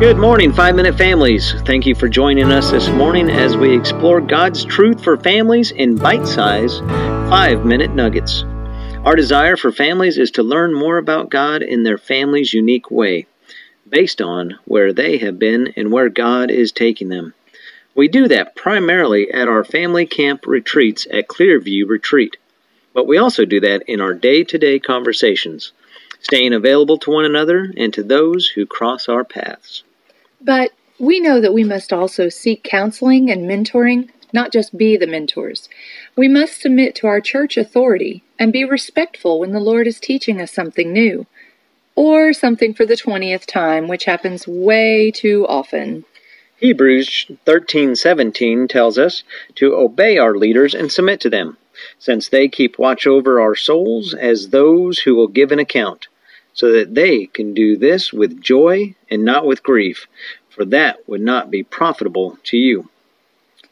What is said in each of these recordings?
Good morning, Five Minute Families. Thank you for joining us this morning as we explore God's truth for families in bite sized five minute nuggets. Our desire for families is to learn more about God in their family's unique way, based on where they have been and where God is taking them. We do that primarily at our family camp retreats at Clearview Retreat, but we also do that in our day to day conversations staying available to one another and to those who cross our paths. But we know that we must also seek counseling and mentoring, not just be the mentors. We must submit to our church authority and be respectful when the Lord is teaching us something new, or something for the 20th time, which happens way too often. Hebrews 13:17 tells us to obey our leaders and submit to them, since they keep watch over our souls as those who will give an account so that they can do this with joy and not with grief, for that would not be profitable to you.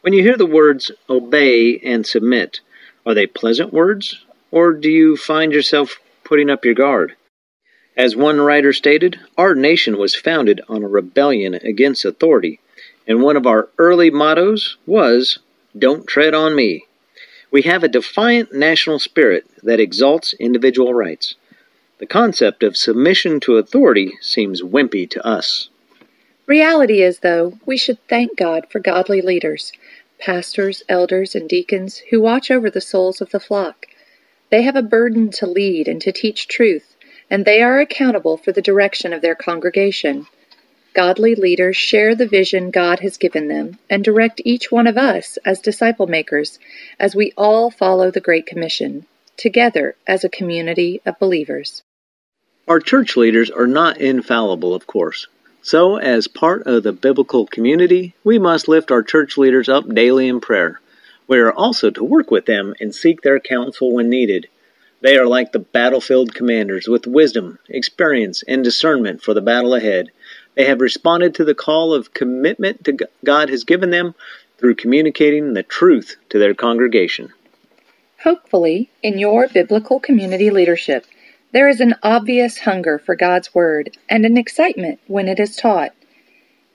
When you hear the words obey and submit, are they pleasant words, or do you find yourself putting up your guard? As one writer stated, our nation was founded on a rebellion against authority, and one of our early mottos was, Don't tread on me. We have a defiant national spirit that exalts individual rights. The concept of submission to authority seems wimpy to us. Reality is, though, we should thank God for godly leaders, pastors, elders, and deacons who watch over the souls of the flock. They have a burden to lead and to teach truth, and they are accountable for the direction of their congregation. Godly leaders share the vision God has given them and direct each one of us as disciple makers as we all follow the Great Commission, together as a community of believers. Our church leaders are not infallible, of course. So, as part of the biblical community, we must lift our church leaders up daily in prayer. We are also to work with them and seek their counsel when needed. They are like the battlefield commanders with wisdom, experience, and discernment for the battle ahead. They have responded to the call of commitment to God has given them through communicating the truth to their congregation. Hopefully, in your biblical community leadership, there is an obvious hunger for God's Word and an excitement when it is taught.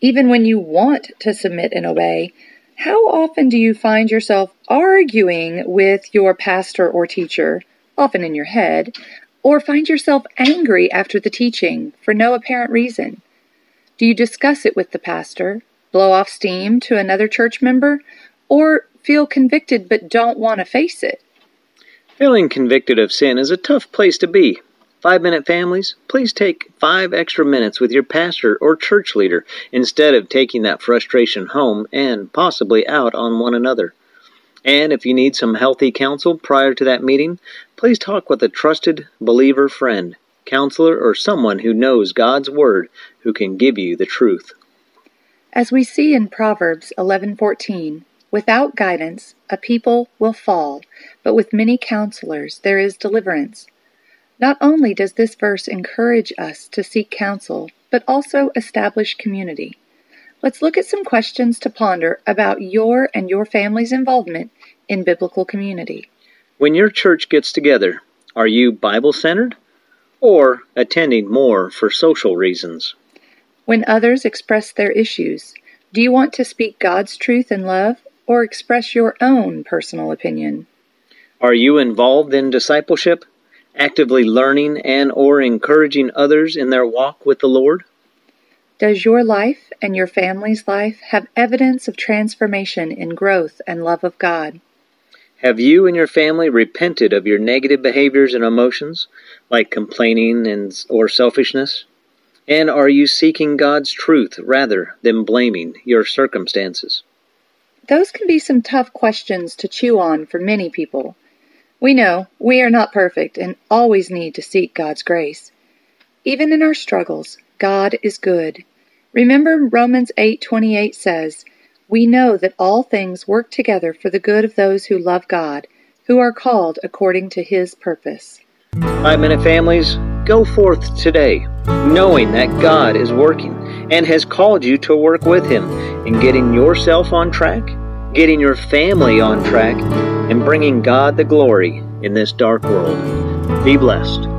Even when you want to submit and obey, how often do you find yourself arguing with your pastor or teacher, often in your head, or find yourself angry after the teaching for no apparent reason? Do you discuss it with the pastor, blow off steam to another church member, or feel convicted but don't want to face it? Feeling convicted of sin is a tough place to be. Five minute families, please take five extra minutes with your pastor or church leader instead of taking that frustration home and possibly out on one another. And if you need some healthy counsel prior to that meeting, please talk with a trusted believer friend, counselor, or someone who knows God's Word who can give you the truth. As we see in Proverbs 11:14, without guidance a people will fall, but with many counselors there is deliverance. Not only does this verse encourage us to seek counsel, but also establish community. Let's look at some questions to ponder about your and your family's involvement in biblical community. When your church gets together, are you Bible centered or attending more for social reasons? When others express their issues, do you want to speak God's truth and love or express your own personal opinion? Are you involved in discipleship actively learning and or encouraging others in their walk with the Lord? Does your life and your family's life have evidence of transformation in growth and love of God? Have you and your family repented of your negative behaviors and emotions, like complaining and or selfishness? And are you seeking God's truth rather than blaming your circumstances? Those can be some tough questions to chew on for many people. We know we are not perfect and always need to seek God's grace. Even in our struggles, God is good. Remember Romans 8:28 says, "We know that all things work together for the good of those who love God, who are called according to his purpose." 5-minute families, go forth today, knowing that God is working and has called you to work with him in getting yourself on track, getting your family on track, and bringing God the glory in this dark world. Be blessed.